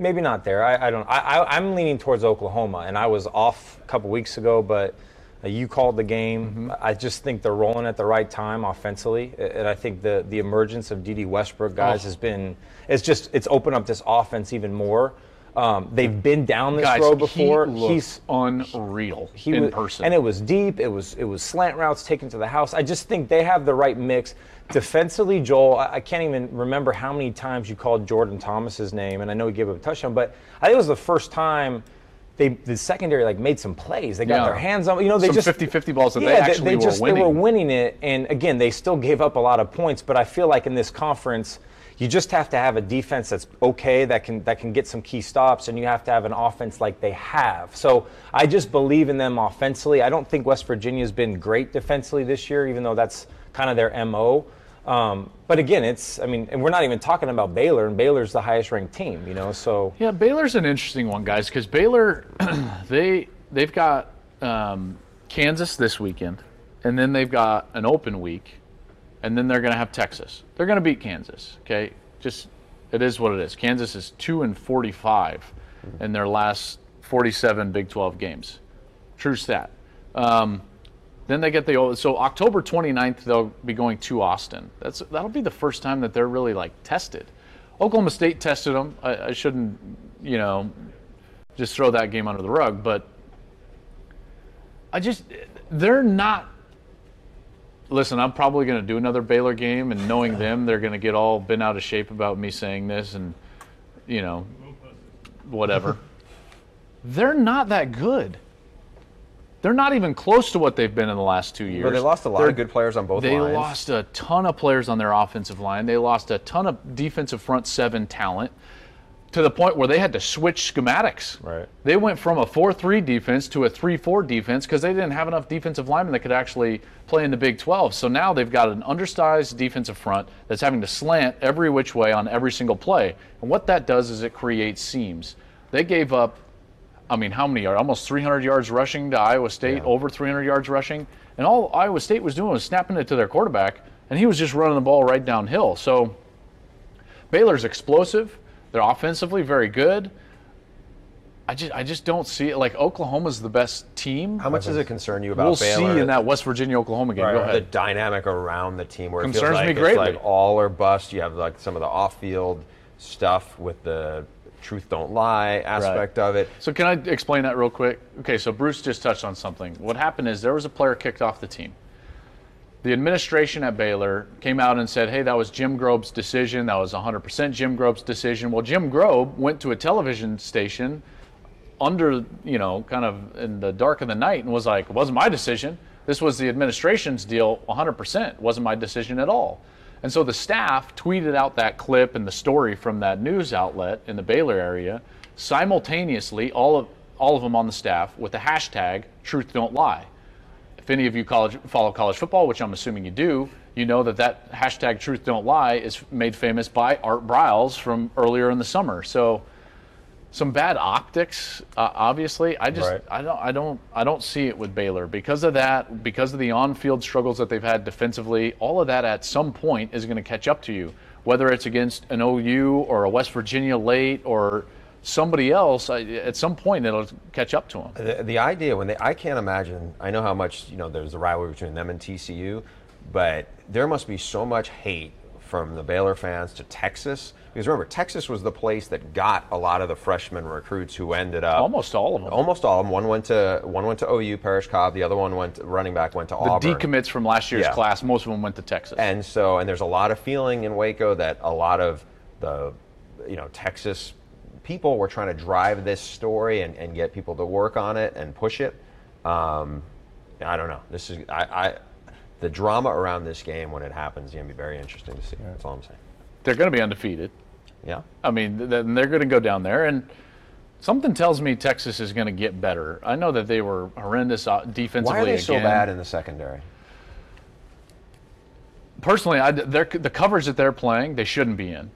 maybe not there. I, I don't. I, I, I'm leaning towards Oklahoma, and I was off a couple weeks ago, but uh, you called the game. Mm-hmm. I just think they're rolling at the right time offensively, and I think the the emergence of Dede Westbrook guys Oh. has been. It's just it's opened up this offense even more. Um, they've been down this Guys, road before. he He's unreal he in was, person. and it was deep. It was it was slant routes taken to the house. I just think they have the right mix. Defensively, Joel, I, I can't even remember how many times you called Jordan Thomas's name, and I know he gave up a touchdown, but I think it was the first time they the secondary like made some plays. They got Yeah. their hands on. You know, they Some just 50-50 balls that they yeah, actually were just, They winning. were winning it, and again, they still gave up a lot of points. But I feel like in this conference. You just have to have a defense that's okay that can that can get some key stops, and you have to have an offense like they have. So I just believe in them offensively. I don't think West Virginia's been great defensively this year, even though that's kind of their mo. Um, but again, it's I mean, and we're not even talking about Baylor, and Baylor's the highest ranked team, you know. So Yeah, Baylor's an interesting one, guys, because Baylor, they they've got um, Kansas this weekend, and then they've got an open week, and then they're going to have Texas. They're going to beat Kansas. Okay, just it is what it is. Kansas is two and forty-five in their last forty-seven Big Twelve games. True stat. Um, then they get the so October 29th they'll be going to Austin. That's that'll be the first time that they're really like tested. Oklahoma State tested them. I, I shouldn't, you know, just throw that game under the rug, but I just they're not. Listen, I'm probably going to do another Baylor game, and knowing them, they're going to get all bent out of shape about me saying this, and you know, whatever. they're not that good. They're not even close to what they've been in the last two years. But they lost a lot They're- of good players on both They lines. They lost a ton of players on their offensive line. They lost a ton of defensive front seven talent to the point where they had to switch schematics. Right. They went from a 4-3 defense to a 3-4 defense because they didn't have enough defensive linemen that could actually play in the Big 12. So now they've got an undersized defensive front that's having to slant every which way on every single play. And what that does is it creates seams. They gave up I mean, how many are almost 300 yards rushing to Iowa State, over 300 yards rushing, and all Iowa State was doing was snapping it to their quarterback, and he was just running the ball right downhill. So Baylor's explosive. They're offensively very good. I just, I just don't see it. Like Oklahoma's the best team. How much does it concern you about We'll Baylor? see in that West Virginia Oklahoma game. Go ahead. the dynamic around the team where it Concerns feels like me it's like all or bust. You have like some of the off-field stuff with the truth don't lie aspect of it. So can I explain that real quick? Okay, so Bruce just touched on something. What happened is there was a player kicked off the team. The administration at Baylor came out and said, "Hey, that was Jim Grobe's decision. That was 100% Jim Grobe's decision." Well, Jim Grobe went to a television station under, you know, kind of in the dark of the night and was like, "It wasn't my decision. This was the administration's deal 100%. It wasn't my decision at all." And so the staff tweeted out that clip and the story from that news outlet in the Baylor area simultaneously, all of all of them on the staff with the hashtag Truth Don't Lie. If any of you college, follow college football, which I'm assuming you do, you know that that hashtag Truth Don't Lie is made famous by Art Briles from earlier in the summer. So some bad optics, uh, obviously. I just Right. I don't I don't I don't see it with Baylor because of that, because of the on-field struggles that they've had defensively. All of that at some point is going to catch up to you, whether it's against an OU or a West Virginia late or somebody else. I, at some point, it'll catch up to them. The, the idea when they, I can't imagine. I know how much you know. There's a rivalry between them and TCU, but there must be so much hate from the Baylor fans to Texas because remember Texas was the place that got a lot of the freshman recruits who ended up Almost all of them. almost all of them. One went to one went to OU, Parrish Cobb. The other one went to, running back went to The Auburn. decommits from last year's Yeah. class, most of them went to Texas. And so, and there's a lot of feeling in Waco that a lot of the, you know, Texas people were trying to drive this story and, and get people to work on it and push it. Um, I don't know. This is I, I, the drama around this game when it happens is going to be very interesting to see. That's all I'm saying. They're going to be undefeated. Yeah. I mean, then they're going to go down there, and something tells me Texas is going to get better. I know that they were horrendous uh, defensively. Why are they so bad in the secondary? Personally, I, they're, the covers that they're playing, they shouldn't be in.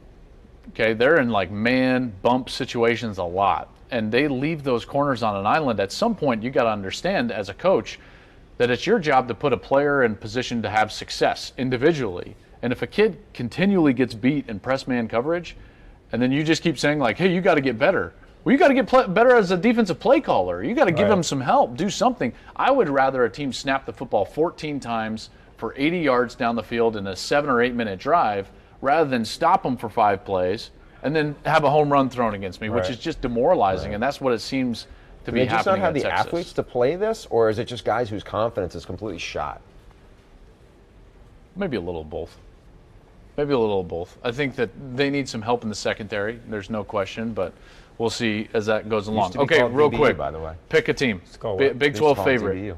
Okay, they're in like man bump situations a lot, and they leave those corners on an island. At some point, you got to understand as a coach that it's your job to put a player in position to have success individually. And if a kid continually gets beat in press man coverage, and then you just keep saying like, "Hey, you got to get better," well, you got to get pl- better as a defensive play caller. You got to give Right. them some help, do something. I would rather a team snap the football 14 times for 80 yards down the field in a seven or eight minute drive rather than stop them for five plays and then have a home run thrown against me, which Right. is just demoralizing. And that's what it seems to Do be they just not have the Texas. athletes to play this, or is it just guys whose confidence is completely shot? Maybe a little of both. Maybe a little of both. I think that they need some help in the secondary. There's no question, but we'll see as that goes along. Okay, real DBU, quick. by the way. Pick a team. what? Big Used 12 call favorite. TBU.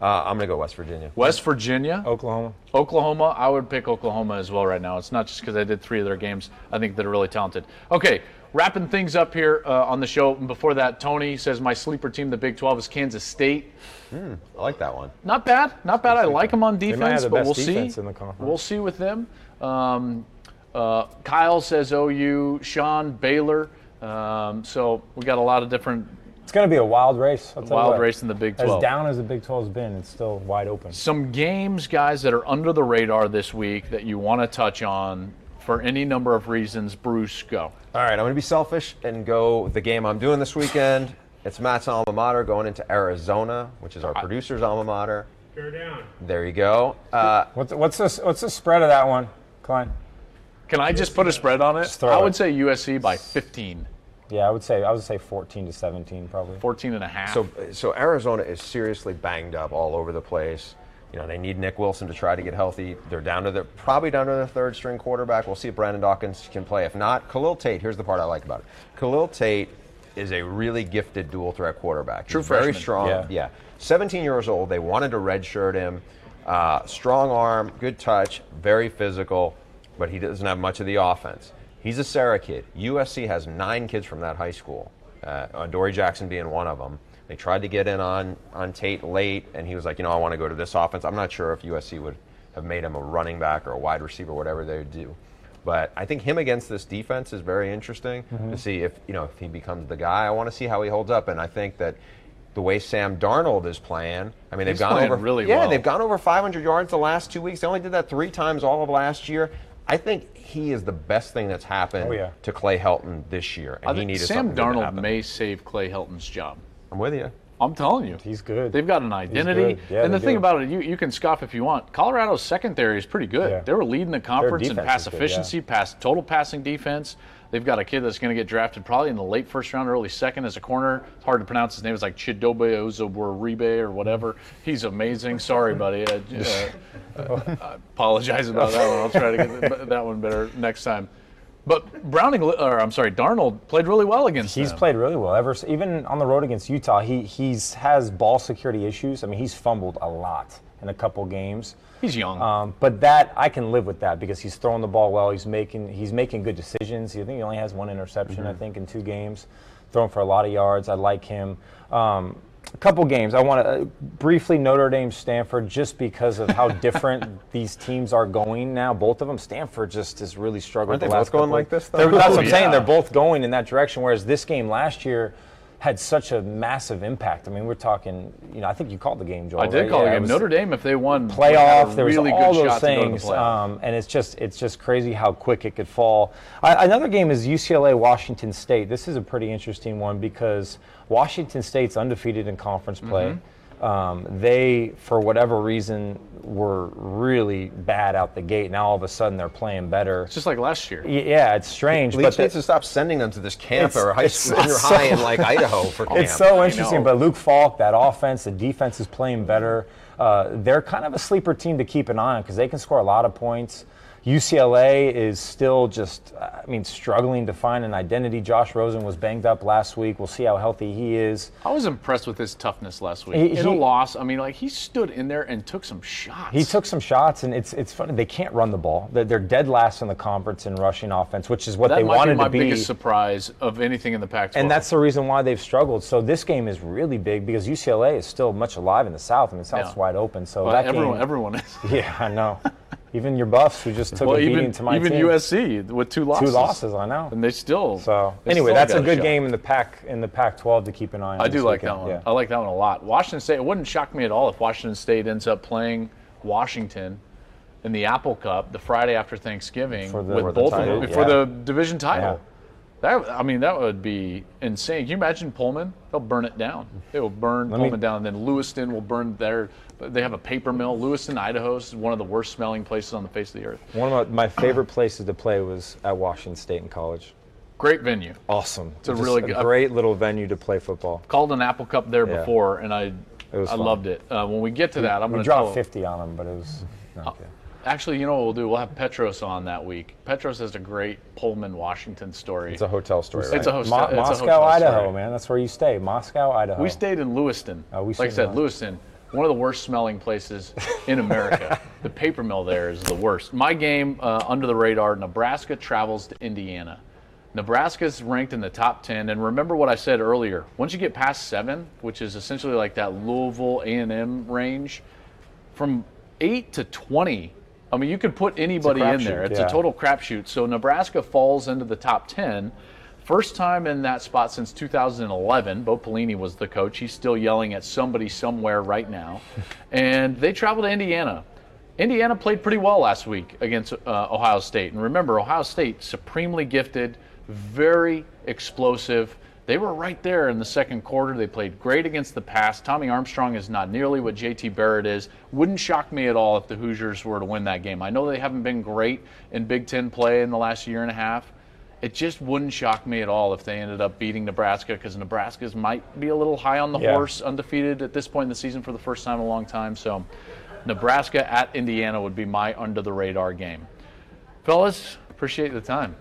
Uh, I'm going to go West Virginia. West Virginia. Oklahoma. Oklahoma, I would pick Oklahoma as well right now. It's not just because I did three of their games. I think they're really talented. Okay, wrapping things up here uh, on the show. And Before that, Tony says my sleeper team, the Big 12, is Kansas State. I like that one. Not bad, not bad. I like them on might have defense, the but best we'll defense see. in the conference. We'll see with them. Um, uh, Kyle says OU. Sean Baylor. Um, so we got a lot of different It's going to be a wild race. I'll tell wild what. race in the Big 12. As down as the Big 12's been, it's still wide open. some games, guys, that are under the radar this week that you want to touch on for any number of reasons. Bruce, go. All right, I'm going to be selfish and go the game I'm doing this weekend. It's Matt's alma mater going into Arizona, which is our producer's alma mater. Bear down. There you go. Uh, What's what's the what's the spread of that one, Klein? Can I just put a spread on it? throw I it. would say USC by 15, Yeah, I would say I would say 14 to 17 probably. 14 and a half. so, so Arizona is seriously banged up all over the place. You know, they need Nick Wilson to try to get healthy. They're down to their probably down to their third string quarterback. We'll see if Brandon Dawkins can play. If not, Khalil Tate. Here's the part I like about it. Khalil Tate is a really gifted dual threat quarterback. True He's very strong. Yeah. yeah. 17 years old. They wanted to redshirt him. Uh, strong arm, good touch, very physical, but he doesn't have much of the offense. He's a Serra kid. USC has nine kids from that high school, uh, Dory Jackson being one of them. They tried to get in on, on Tate late, and he was like, you know, I want to go to this offense. I'm not sure if USC would have made him a running back or a wide receiver, whatever they would do. But I think him against this defense is very interesting to see if you know if he becomes the guy. I want to see how he holds up, and I think that the way Sam Darnold is playing, I mean, they've He's gone over really yeah, well. they've gone over 500 yards the last two weeks. They only did that three times all of last year. I think he is the best thing that's happened Oh, yeah. to Clay Helton this year, I and he think needed Sam something good to Darnold may save Clay Helton's job. I'm with you. I'm telling you. He's good. They've got an identity. Yeah, and the thing do. about it, you, you can scoff if you want. Colorado's secondary is pretty good. Yeah. They were leading the conference in pass is good, yeah. efficiency, pass total passing defense. They've got a kid that's going to get drafted probably in the late first round, early second as a corner. It's hard to pronounce his name. It's like Chidobe Ozoboribe or whatever. He's amazing. Sorry, buddy. I, uh, I apologize about that one. I'll try to get that one better next time. But Browning, or I'm sorry, Darnold played really well against He's them. played really well. Ever even on the road against Utah, he he's has ball security issues. I mean, he's fumbled a lot in a couple games. He's young. Um, but that I can live with that because he's throwing the ball well. He's making he's making good decisions. I think he only has one interception. I think in two games, throwing for a lot of yards. I like him. Um, A couple games. I want to uh, briefly Notre Dame, Stanford, just because of how different these teams are going now. Both of them. Stanford just is really struggling. Aren't they the last both going couple- like this, though? They're- That's what Oh, I'm saying. They're both going in that direction. Whereas this game last year had such a massive impact. I mean, we're talking. You know, I think you called the game, Joel. I did right? call Yeah, the game. Notre Dame, if they won, playoff. There was really all good those shot to go to the things, um, and it's just it's just crazy how quick it could fall. I, another game is UCLA Washington State. This is a pretty interesting one because Washington State's undefeated in conference play. Mm-hmm. Um, they, for whatever reason, were really bad out the gate. Now all of a sudden they're playing better. It's just like last year. Y- Yeah, it's strange, Leach but the- needs to stop sending them to this camp or high it's- school, junior it's high in like Idaho for camp. It's so interesting, but Luke Falk, that offense, the defense is playing better. Uh, they're kind of a sleeper team to keep an eye on because they can score a lot of points. UCLA is still just, I mean, struggling to find an identity. Josh Rosen was banged up last week. We'll see how healthy he is. I was impressed with his toughness last week. He- in a loss, I mean, like he stood in there and took some shots. He took some shots, and it's it's funny. They can't run the ball. They're, they're dead last in the conference in rushing offense, which is what that they wanted be to be. my biggest surprise of anything in the Pac-12. And that's the reason why they've struggled. So this game is really big because UCLA is still much alive in the South. I mean, the South's Yeah. wide open. So Well, that everyone, game, everyone is. yeah, I know. Even your Buffs, who just took well, a beating even to my even team, USC with two losses. two losses. I know. and they still. So they anyway, still that's a good shot. game in the pack in the Pac-12 to keep an eye on. I do like weekend. that one. Yeah. I like that one a lot. Washington State. It wouldn't shock me at all if Washington State ends up playing Washington in the Apple Cup the Friday after Thanksgiving the- with for the both of them for yeah. the division title. Yeah. That I mean, that would be insane. Can you imagine Pullman? They'll burn it down. They will burn me- Pullman down, and then Lewiston will burn their. They have a paper mill. Lewiston, Idaho is one of the worst smelling places on the face of the earth. One of my, my favorite places to play was at Washington State in college. Great venue. Awesome. It's a really good- great little venue to play football. Called an Apple Cup there Yeah. before, and I I fun. loved it. Uh, when we get to that, I'm going to dropped 50 on them, but it was. no, okay. Actually, you know what we'll do? We'll have Petros on that week. Petros has a great Pullman, Washington story. It's a hotel story, right? It's a host- Mo- it's a Moscow, hotel Idaho, story. man. That's where you stay. Moscow, Idaho. We stayed in Lewiston. Oh, we like I said, Lewiston, one of the worst smelling places in America. the paper mill there is the worst. My game uh, under the radar: Nebraska travels to Indiana. Nebraska's ranked in the top 10, and remember what I said earlier. Once you get past seven, which is essentially like that Louisville A&M range, from eight to 20. I mean, you could put anybody in there. It's yeah. a total crapshoot. So Nebraska falls into the top 10. First time in that spot since 2011. Bo Pelini was the coach. He's still yelling at somebody somewhere right now. and they travel to Indiana. Indiana played pretty well last week against uh, Ohio State. And remember, Ohio State, supremely gifted, very explosive. They were right there in the second quarter. They played great against the pass. Tommy Armstrong is not nearly what JT Barrett is. Wouldn't shock me at all if the Hoosiers were to win that game. I know they haven't been great in Big Ten play in the last year and a half. It just wouldn't shock me at all if they ended up beating Nebraska because Nebraska's might be a little high on the Yeah. horse, undefeated at this point in the season for the first time in a long time. So, Nebraska at Indiana would be my under the radar game. Fellas, appreciate the time.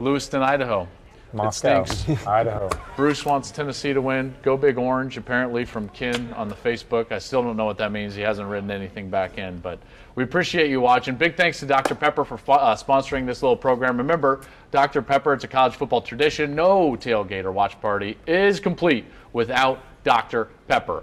Lewiston, Idaho. Moscow, It stinks. Idaho. Bruce wants Tennessee to win. Go Big Orange, apparently from Kin on the Facebook. I still don't know what that means. He hasn't written anything back in, but we appreciate you watching. Big thanks to Dr. Pepper for uh, sponsoring this little program. Remember, Dr. Pepper, it's a college football tradition. No tailgate or watch party is complete without Dr. Pepper.